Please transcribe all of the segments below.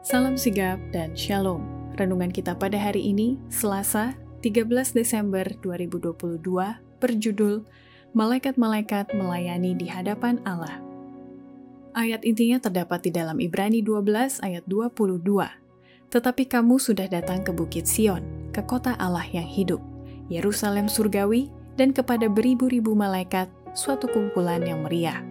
Salam sigap dan shalom. Renungan kita pada hari ini, Selasa, 13 Desember 2022, berjudul Malaikat-malaikat melayani di hadapan Allah. Ayat intinya terdapat di dalam Ibrani 12 ayat 22. Tetapi kamu sudah datang ke Bukit Sion, ke kota Allah yang hidup, Yerusalem surgawi, dan kepada beribu-ribu malaikat, suatu kumpulan yang meriah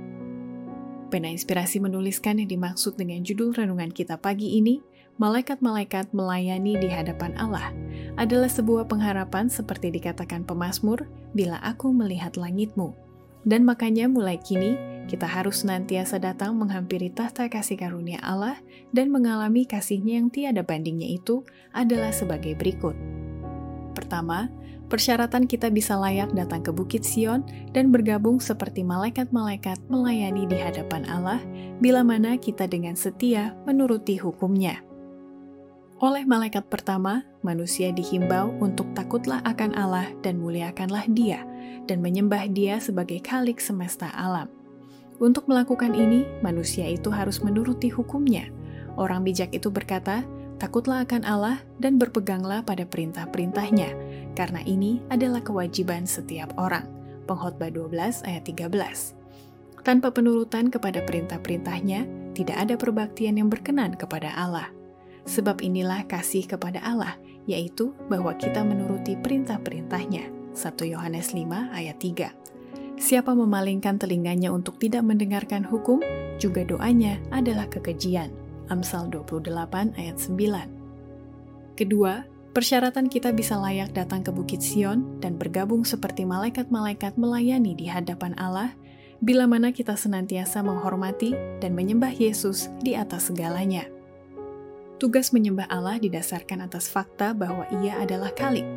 Pena Inspirasi menuliskan yang dimaksud dengan judul renungan kita pagi ini, Malaikat-malaikat melayani di hadapan Allah, adalah sebuah pengharapan seperti dikatakan pemazmur, bila aku melihat langitmu. Dan makanya mulai kini, kita harus senantiasa datang menghampiri tahta kasih karunia Allah dan mengalami kasihnya yang tiada bandingnya itu adalah sebagai berikut. Pertama, persyaratan kita bisa layak datang ke Bukit Sion dan bergabung seperti malaikat-malaikat melayani di hadapan Allah, bila mana kita dengan setia menuruti hukumnya. Oleh malaikat pertama, manusia dihimbau untuk takutlah akan Allah dan muliakanlah Dia, dan menyembah Dia sebagai Khalik semesta alam. Untuk melakukan ini, manusia itu harus menuruti hukumnya. Orang bijak itu berkata, Takutlah akan Allah dan berpeganglah pada perintah-perintahnya, karena ini adalah kewajiban setiap orang. Pengkhotbah 12 ayat 13. Tanpa penurutan kepada perintah-perintahnya, tidak ada perbaktian yang berkenan kepada Allah. Sebab inilah kasih kepada Allah, yaitu bahwa kita menuruti perintah-perintahnya. 1 Yohanes 5 ayat 3. Siapa memalingkan telinganya untuk tidak mendengarkan hukum, juga doanya adalah kekejian. Amsal 28 ayat 9. Kedua, persyaratan kita bisa layak datang ke Bukit Sion dan bergabung seperti malaikat-malaikat melayani di hadapan Allah, bila mana kita senantiasa menghormati dan menyembah Yesus di atas segalanya. Tugas menyembah Allah didasarkan atas fakta bahwa Ia adalah Khalik,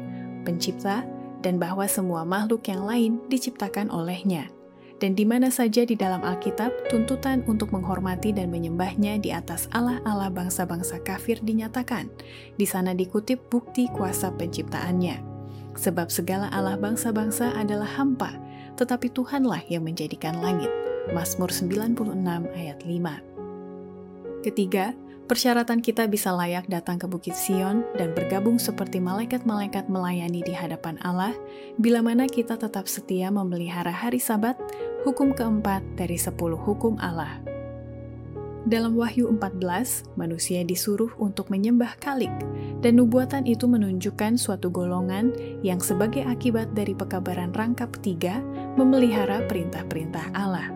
Pencipta, dan bahwa semua makhluk yang lain diciptakan olehnya dan di mana saja di dalam Alkitab tuntutan untuk menghormati dan menyembahnya di atas Allah-Allah bangsa-bangsa kafir dinyatakan. Di sana dikutip bukti kuasa penciptaannya. Sebab segala Allah bangsa-bangsa adalah hampa, tetapi Tuhanlah yang menjadikan langit. Mazmur 96 ayat 5. Ketiga, Persyaratan kita bisa layak datang ke Bukit Sion dan bergabung seperti malaikat-malaikat melayani di hadapan Allah, bila mana kita tetap setia memelihara hari Sabat, hukum keempat dari sepuluh hukum Allah. Dalam Wahyu 14, manusia disuruh untuk menyembah Kalik, dan nubuatan itu menunjukkan suatu golongan yang sebagai akibat dari pekabaran rangkap tiga memelihara perintah-perintah Allah.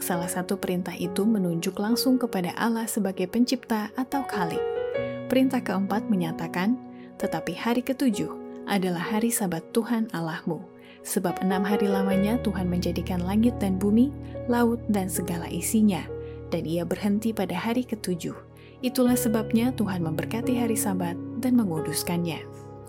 Salah satu perintah itu menunjuk langsung kepada Allah sebagai pencipta atau khalik. Perintah keempat menyatakan, tetapi hari ketujuh adalah hari sabat Tuhan Allahmu. Sebab enam hari lamanya Tuhan menjadikan langit dan bumi, laut dan segala isinya, dan ia berhenti pada hari ketujuh. Itulah sebabnya Tuhan memberkati hari sabat dan menguduskannya.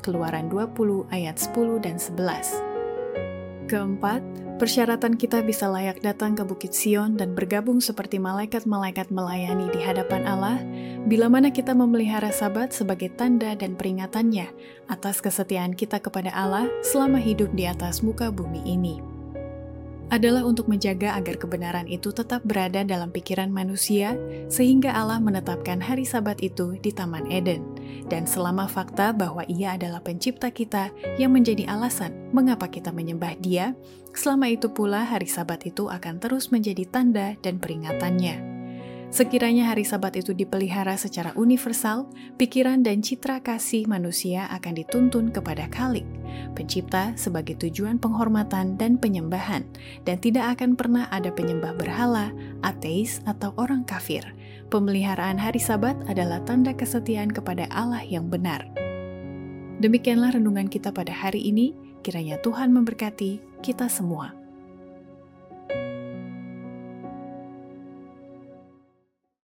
Keluaran 20 ayat 10 dan 11. Keempat, persyaratan kita bisa layak datang ke Bukit Sion dan bergabung seperti malaikat-malaikat melayani di hadapan Allah, bila mana kita memelihara sabat sebagai tanda dan peringatannya atas kesetiaan kita kepada Allah selama hidup di atas muka bumi ini adalah untuk menjaga agar kebenaran itu tetap berada dalam pikiran manusia, sehingga Allah menetapkan hari Sabat itu di Taman Eden. Dan selama fakta bahwa Ia adalah Pencipta kita yang menjadi alasan mengapa kita menyembah Dia, selama itu pula hari Sabat itu akan terus menjadi tanda dan peringatannya. Sekiranya hari Sabat itu dipelihara secara universal, pikiran dan citra kasih manusia akan dituntun kepada Khalik, pencipta sebagai tujuan penghormatan dan penyembahan, dan tidak akan pernah ada penyembah berhala, ateis, atau orang kafir. Pemeliharaan hari Sabat adalah tanda kesetiaan kepada Allah yang benar. Demikianlah renungan kita pada hari ini. Kiranya Tuhan memberkati kita semua.